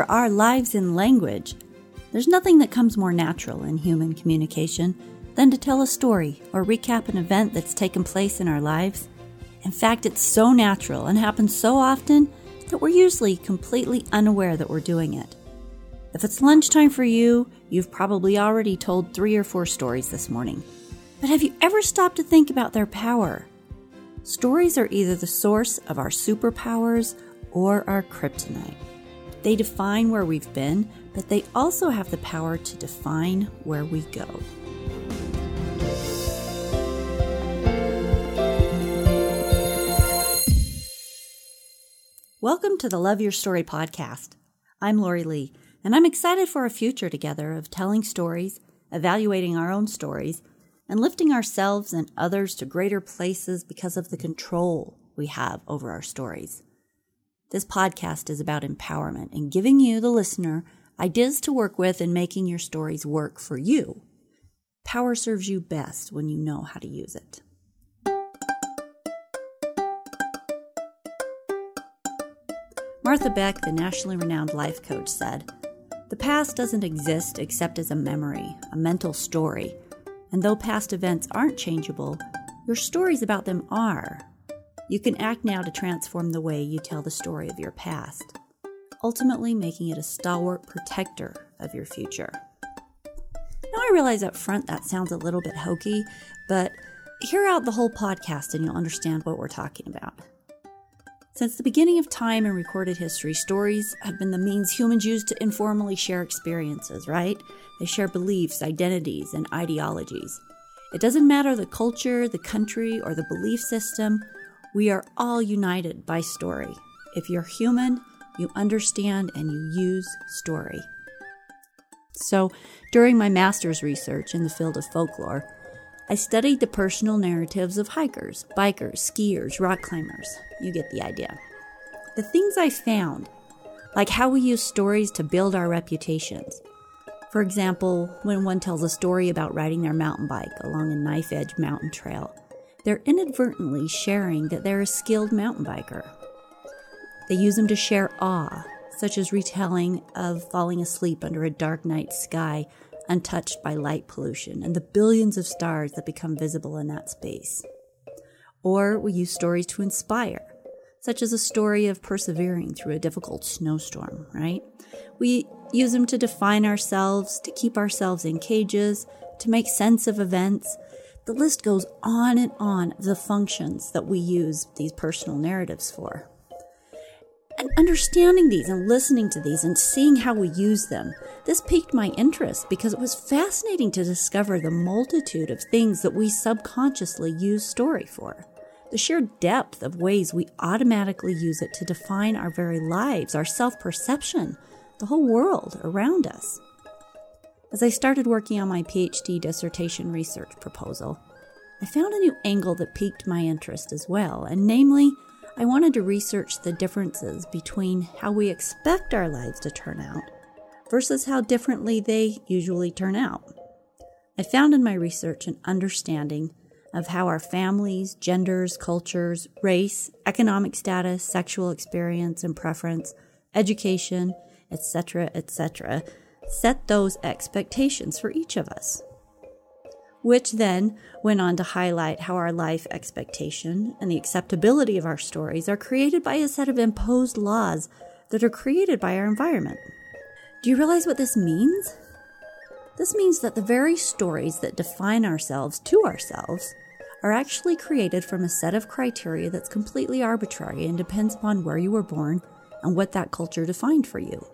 share our lives in language. There's nothing that comes more natural in human communication than to tell a story or recap an event that's taken place in our lives. In fact, it's so natural and happens so often that we're usually completely unaware that we're doing it. If it's lunchtime for you, you've probably already told three or four stories this morning. But have you ever stopped to think about their power? Stories are either the source of our superpowers or our kryptonite. They define where we've been, but they also have the power to define where we go. Welcome to the Love Your Story podcast. I'm Lori Lee, and I'm excited for a future together of telling stories, evaluating our own stories, and lifting ourselves and others to greater places because of the control we have over our stories. This podcast is about empowerment and giving you, the listener, ideas to work with and making your stories work for you. Power serves you best when you know how to use it. Martha Beck, the nationally renowned life coach, said, The past doesn't exist except as a memory, a mental story. And though past events aren't changeable, your stories about them are. You can act now to transform the way you tell the story of your past, ultimately making it a stalwart protector of your future. Now, I realize up front that sounds a little bit hokey, but hear out the whole podcast and you'll understand what we're talking about. Since the beginning of time in recorded history, stories have been the means humans use to informally share experiences, right? They share beliefs, identities, and ideologies. It doesn't matter the culture, the country, or the belief system, we are all united by story. If you're human, you understand and you use story. So, during my master's research in the field of folklore, I studied the personal narratives of hikers, bikers, skiers, rock climbers. You get the idea. The things I found, like how we use stories to build our reputations. For example, when one tells a story about riding their mountain bike along a knife edge mountain trail, they're inadvertently sharing that they're a skilled mountain biker. They use them to share awe, such as retelling of falling asleep under a dark night sky untouched by light pollution and the billions of stars that become visible in that space. Or we use stories to inspire, such as a story of persevering through a difficult snowstorm, right? We use them to define ourselves, to keep ourselves in cages, to make sense of events, the list goes on and on of the functions that we use these personal narratives for. And understanding these and listening to these and seeing how we use them, this piqued my interest because it was fascinating to discover the multitude of things that we subconsciously use story for. The sheer depth of ways we automatically use it to define our very lives, our self perception, the whole world around us. As I started working on my PhD dissertation research proposal, I found a new angle that piqued my interest as well, and namely, I wanted to research the differences between how we expect our lives to turn out versus how differently they usually turn out. I found in my research an understanding of how our families, genders, cultures, race, economic status, sexual experience and preference, education, etc., etc., set those expectations for each of us. Which then went on to highlight how our life expectation and the acceptability of our stories are created by a set of imposed laws that are created by our environment. Do you realize what this means? This means that the very stories that define ourselves to ourselves are actually created from a set of criteria that's completely arbitrary and depends upon where you were born and what that culture defined for you.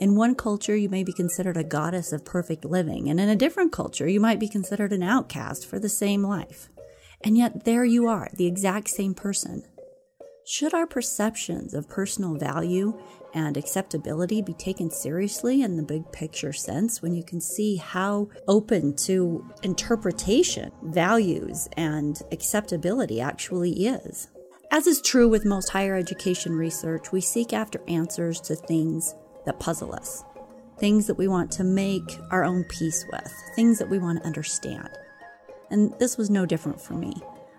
In one culture, you may be considered a goddess of perfect living, and in a different culture, you might be considered an outcast for the same life. And yet, there you are, the exact same person. Should our perceptions of personal value and acceptability be taken seriously in the big picture sense when you can see how open to interpretation values and acceptability actually is? As is true with most higher education research, we seek after answers to things that puzzle us, things that we want to make our own peace with, things that we want to understand. And this was no different for me.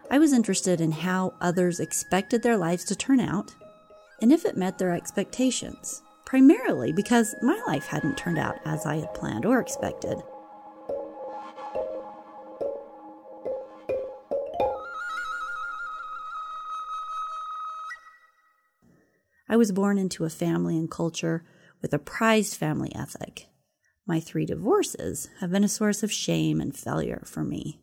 I was interested in how others expected their lives to turn out and if it met their expectations, primarily because my life hadn't turned out as I had planned or expected. I was born into a family and culture with a prized family ethic. My three divorces have been a source of shame and failure for me.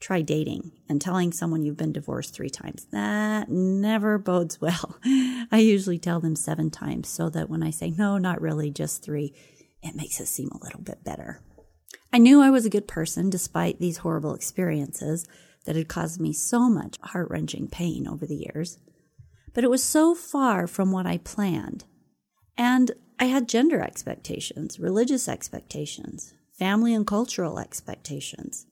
Try dating and telling someone you've been divorced three times. That never bodes well. I usually tell them seven times so that when I say, no, not really, just three, it makes it seem a little bit better. I knew I was a good person despite these horrible experiences that had caused me so much heart wrenching pain over the years but it was so far from what I planned. And I had gender expectations, religious expectations, family and cultural expectations.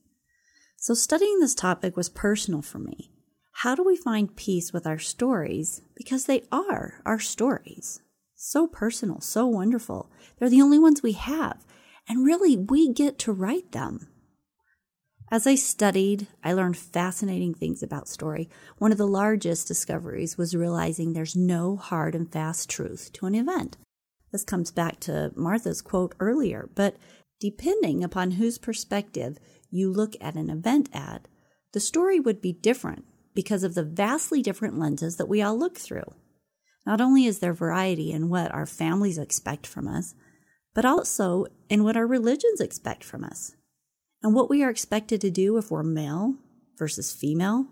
So studying this topic was personal for me. How do we find peace with our stories? Because they are our stories. So personal, so wonderful. They're the only ones we have. And really, we get to write them. As I studied, I learned fascinating things about story. One of the largest discoveries was realizing there's no hard and fast truth to an event. This comes back to Martha's quote earlier, but depending upon whose perspective you look at an event at, the story would be different because of the vastly different lenses that we all look through. Not only is there variety in what our families expect from us, but also in what our religions expect from us and what we are expected to do if we're male versus female?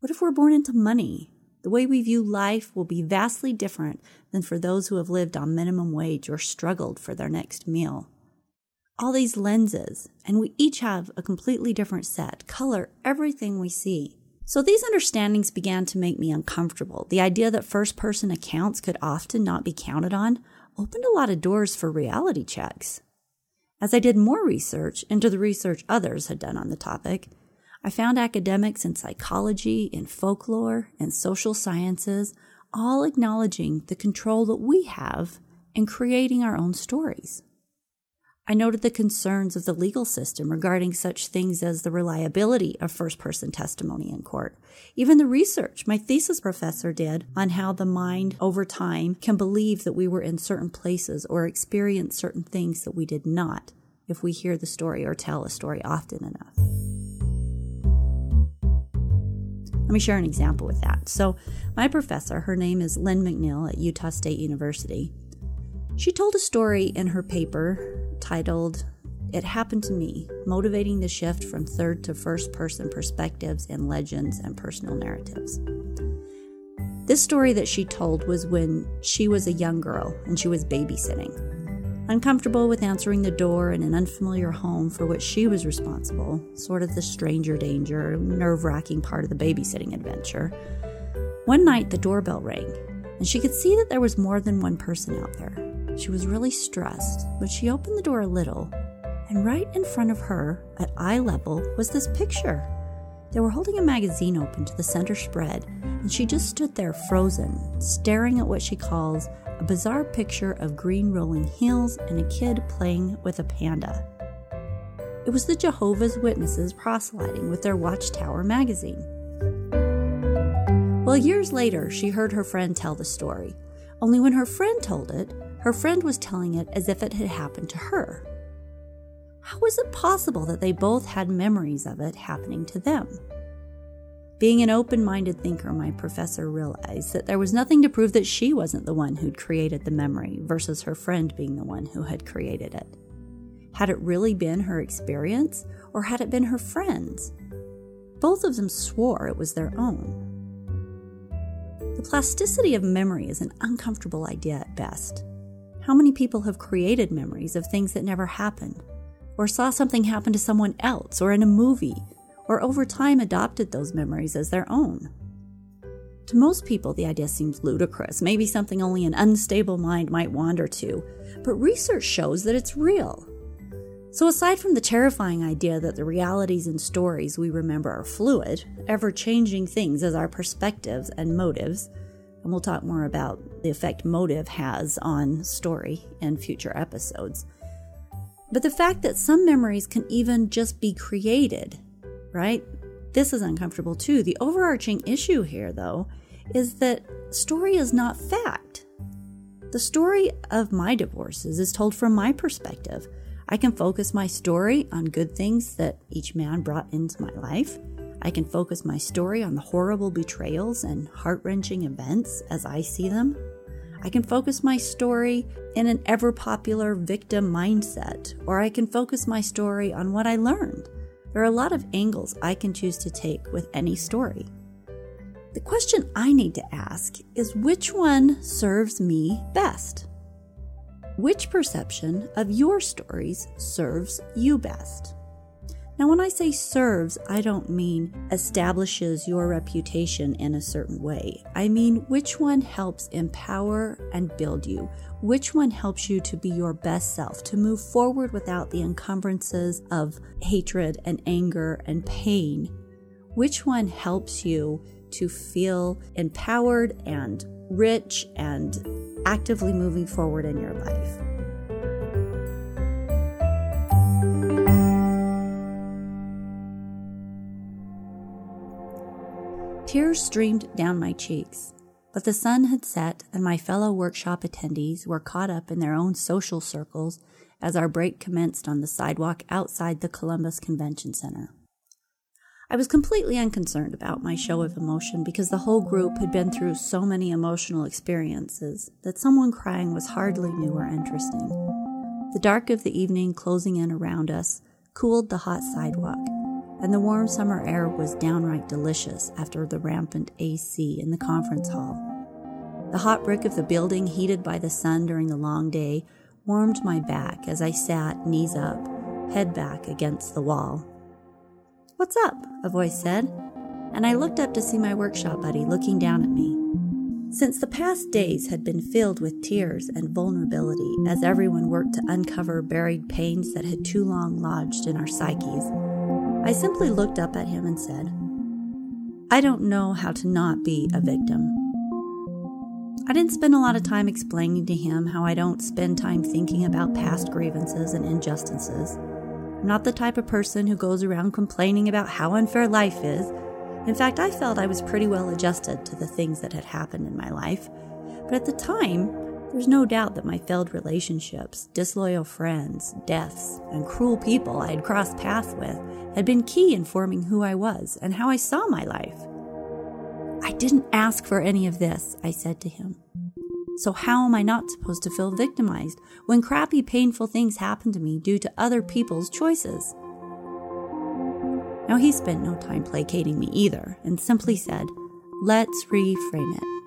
What if we're born into money? The way we view life will be vastly different than for those who have lived on minimum wage or struggled for their next meal. All these lenses, and we each have a completely different set, color everything we see. So these understandings began to make me uncomfortable. The idea that first person accounts could often not be counted on opened a lot of doors for reality checks. As I did more research into the research others had done on the topic, I found academics in psychology, in folklore, and social sciences all acknowledging the control that we have in creating our own stories. I noted the concerns of the legal system regarding such things as the reliability of first person testimony in court. Even the research my thesis professor did on how the mind over time can believe that we were in certain places or experience certain things that we did not if we hear the story or tell a story often enough. Let me share an example with that. So, my professor, her name is Lynne McNeill at Utah State University, she told a story in her paper titled It Happened to Me Motivating the Shift from Third to First Person Perspectives in Legends and Personal Narratives. This story that she told was when she was a young girl and she was babysitting. Uncomfortable with answering the door in an unfamiliar home for which she was responsible, sort of the stranger danger, nerve wracking part of the babysitting adventure. One night the doorbell rang, and she could see that there was more than one person out there. She was really stressed, but she opened the door a little, and right in front of her, at eye level, was this picture. They were holding a magazine open to the center spread, and she just stood there frozen, staring at what she calls a bizarre picture of green rolling hills and a kid playing with a panda. It was the Jehovah's Witnesses proselyting with their Watchtower magazine. Well, years later, she heard her friend tell the story. Only when her friend told it, her friend was telling it as if it had happened to her. How was it possible that they both had memories of it happening to them? Being an open minded thinker, my professor realized that there was nothing to prove that she wasn't the one who'd created the memory versus her friend being the one who had created it. Had it really been her experience, or had it been her friend's? Both of them swore it was their own. The plasticity of memory is an uncomfortable idea at best. How many people have created memories of things that never happened, or saw something happen to someone else, or in a movie, or over time adopted those memories as their own? To most people, the idea seems ludicrous, maybe something only an unstable mind might wander to, but research shows that it's real. So, aside from the terrifying idea that the realities and stories we remember are fluid, ever changing things as our perspectives and motives, and we'll talk more about the effect motive has on story in future episodes. But the fact that some memories can even just be created, right? This is uncomfortable too. The overarching issue here, though, is that story is not fact. The story of my divorces is told from my perspective. I can focus my story on good things that each man brought into my life. I can focus my story on the horrible betrayals and heart wrenching events as I see them. I can focus my story in an ever popular victim mindset, or I can focus my story on what I learned. There are a lot of angles I can choose to take with any story. The question I need to ask is which one serves me best? Which perception of your stories serves you best? Now, when I say serves, I don't mean establishes your reputation in a certain way. I mean which one helps empower and build you, which one helps you to be your best self, to move forward without the encumbrances of hatred and anger and pain. Which one helps you to feel empowered and rich and actively moving forward in your life? Tears streamed down my cheeks, but the sun had set and my fellow workshop attendees were caught up in their own social circles as our break commenced on the sidewalk outside the Columbus Convention Center. I was completely unconcerned about my show of emotion because the whole group had been through so many emotional experiences that someone crying was hardly new or interesting. The dark of the evening closing in around us cooled the hot sidewalk and the warm summer air was downright delicious after the rampant AC in the conference hall. The hot brick of the building, heated by the sun during the long day, warmed my back as I sat, knees up, head back against the wall. What's up? a voice said, and I looked up to see my workshop buddy looking down at me. Since the past days had been filled with tears and vulnerability as everyone worked to uncover buried pains that had too long lodged in our psyches, I simply looked up at him and said, I don't know how to not be a victim. I didn't spend a lot of time explaining to him how I don't spend time thinking about past grievances and injustices. I'm not the type of person who goes around complaining about how unfair life is. In fact, I felt I was pretty well adjusted to the things that had happened in my life. But at the time, there's no doubt that my failed relationships, disloyal friends, deaths, and cruel people I had crossed paths with had been key in forming who I was and how I saw my life. I didn't ask for any of this, I said to him. So, how am I not supposed to feel victimized when crappy, painful things happen to me due to other people's choices? Now, he spent no time placating me either and simply said, Let's reframe it.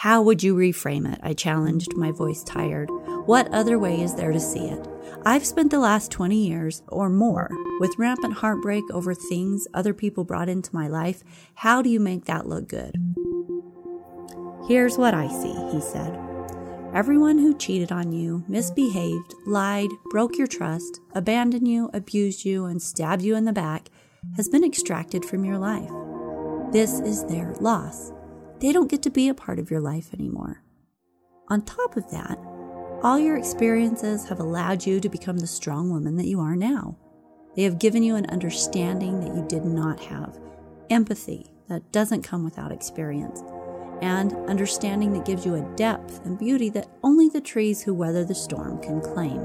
How would you reframe it? I challenged, my voice tired. What other way is there to see it? I've spent the last 20 years or more with rampant heartbreak over things other people brought into my life. How do you make that look good? Here's what I see, he said. Everyone who cheated on you, misbehaved, lied, broke your trust, abandoned you, abused you, and stabbed you in the back has been extracted from your life. This is their loss. They don't get to be a part of your life anymore. On top of that, all your experiences have allowed you to become the strong woman that you are now. They have given you an understanding that you did not have, empathy that doesn't come without experience, and understanding that gives you a depth and beauty that only the trees who weather the storm can claim.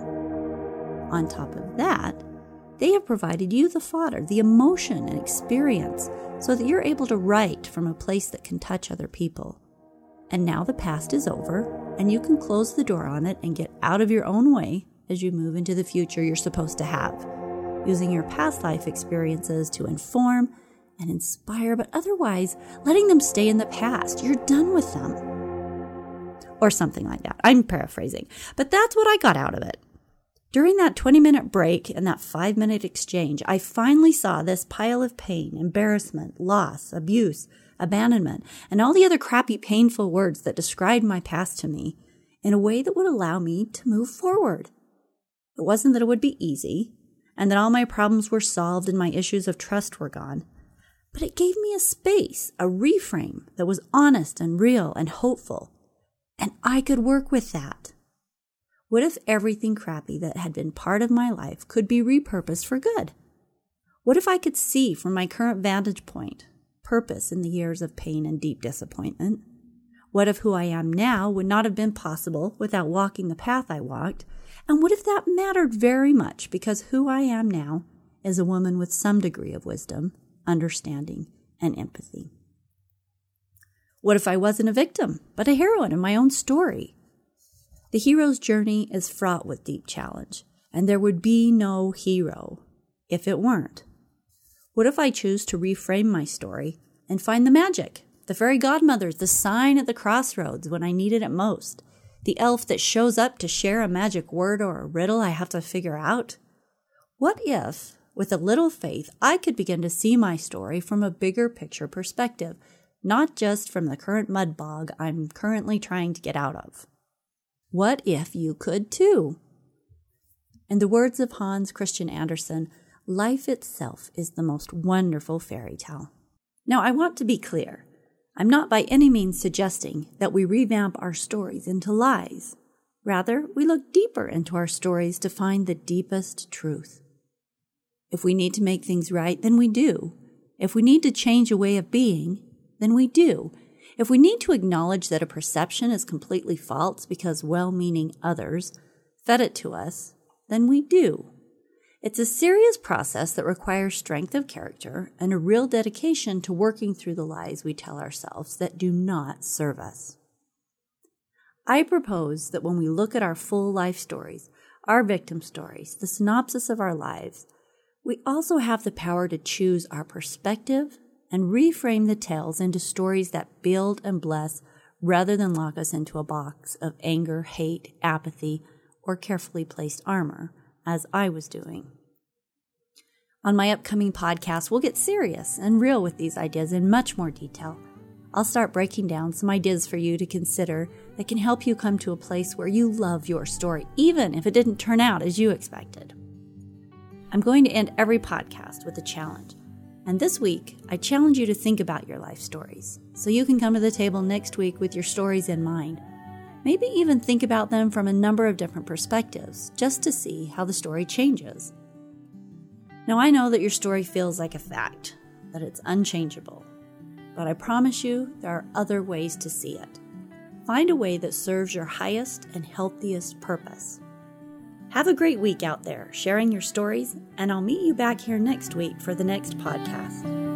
On top of that, they have provided you the fodder, the emotion and experience, so that you're able to write from a place that can touch other people. And now the past is over, and you can close the door on it and get out of your own way as you move into the future you're supposed to have, using your past life experiences to inform and inspire, but otherwise letting them stay in the past. You're done with them. Or something like that. I'm paraphrasing, but that's what I got out of it. During that 20 minute break and that five minute exchange, I finally saw this pile of pain, embarrassment, loss, abuse, abandonment, and all the other crappy, painful words that described my past to me in a way that would allow me to move forward. It wasn't that it would be easy and that all my problems were solved and my issues of trust were gone, but it gave me a space, a reframe that was honest and real and hopeful. And I could work with that. What if everything crappy that had been part of my life could be repurposed for good? What if I could see from my current vantage point purpose in the years of pain and deep disappointment? What if who I am now would not have been possible without walking the path I walked? And what if that mattered very much because who I am now is a woman with some degree of wisdom, understanding, and empathy? What if I wasn't a victim, but a heroine in my own story? The hero's journey is fraught with deep challenge, and there would be no hero if it weren't. What if I choose to reframe my story and find the magic, the fairy godmothers, the sign at the crossroads when I need it most, the elf that shows up to share a magic word or a riddle I have to figure out? What if, with a little faith, I could begin to see my story from a bigger picture perspective, not just from the current mud bog I'm currently trying to get out of? What if you could too? In the words of Hans Christian Andersen, life itself is the most wonderful fairy tale. Now, I want to be clear. I'm not by any means suggesting that we revamp our stories into lies. Rather, we look deeper into our stories to find the deepest truth. If we need to make things right, then we do. If we need to change a way of being, then we do. If we need to acknowledge that a perception is completely false because well meaning others fed it to us, then we do. It's a serious process that requires strength of character and a real dedication to working through the lies we tell ourselves that do not serve us. I propose that when we look at our full life stories, our victim stories, the synopsis of our lives, we also have the power to choose our perspective and reframe the tales into stories that build and bless rather than lock us into a box of anger, hate, apathy, or carefully placed armor as I was doing. On my upcoming podcast, we'll get serious and real with these ideas in much more detail. I'll start breaking down some ideas for you to consider that can help you come to a place where you love your story, even if it didn't turn out as you expected. I'm going to end every podcast with a challenge. And this week, I challenge you to think about your life stories so you can come to the table next week with your stories in mind Maybe even think about them from a number of different perspectives just to see how the story changes. Now, I know that your story feels like a fact, that it's unchangeable, but I promise you there are other ways to see it. Find a way that serves your highest and healthiest purpose. Have a great week out there sharing your stories, and I'll meet you back here next week for the next podcast.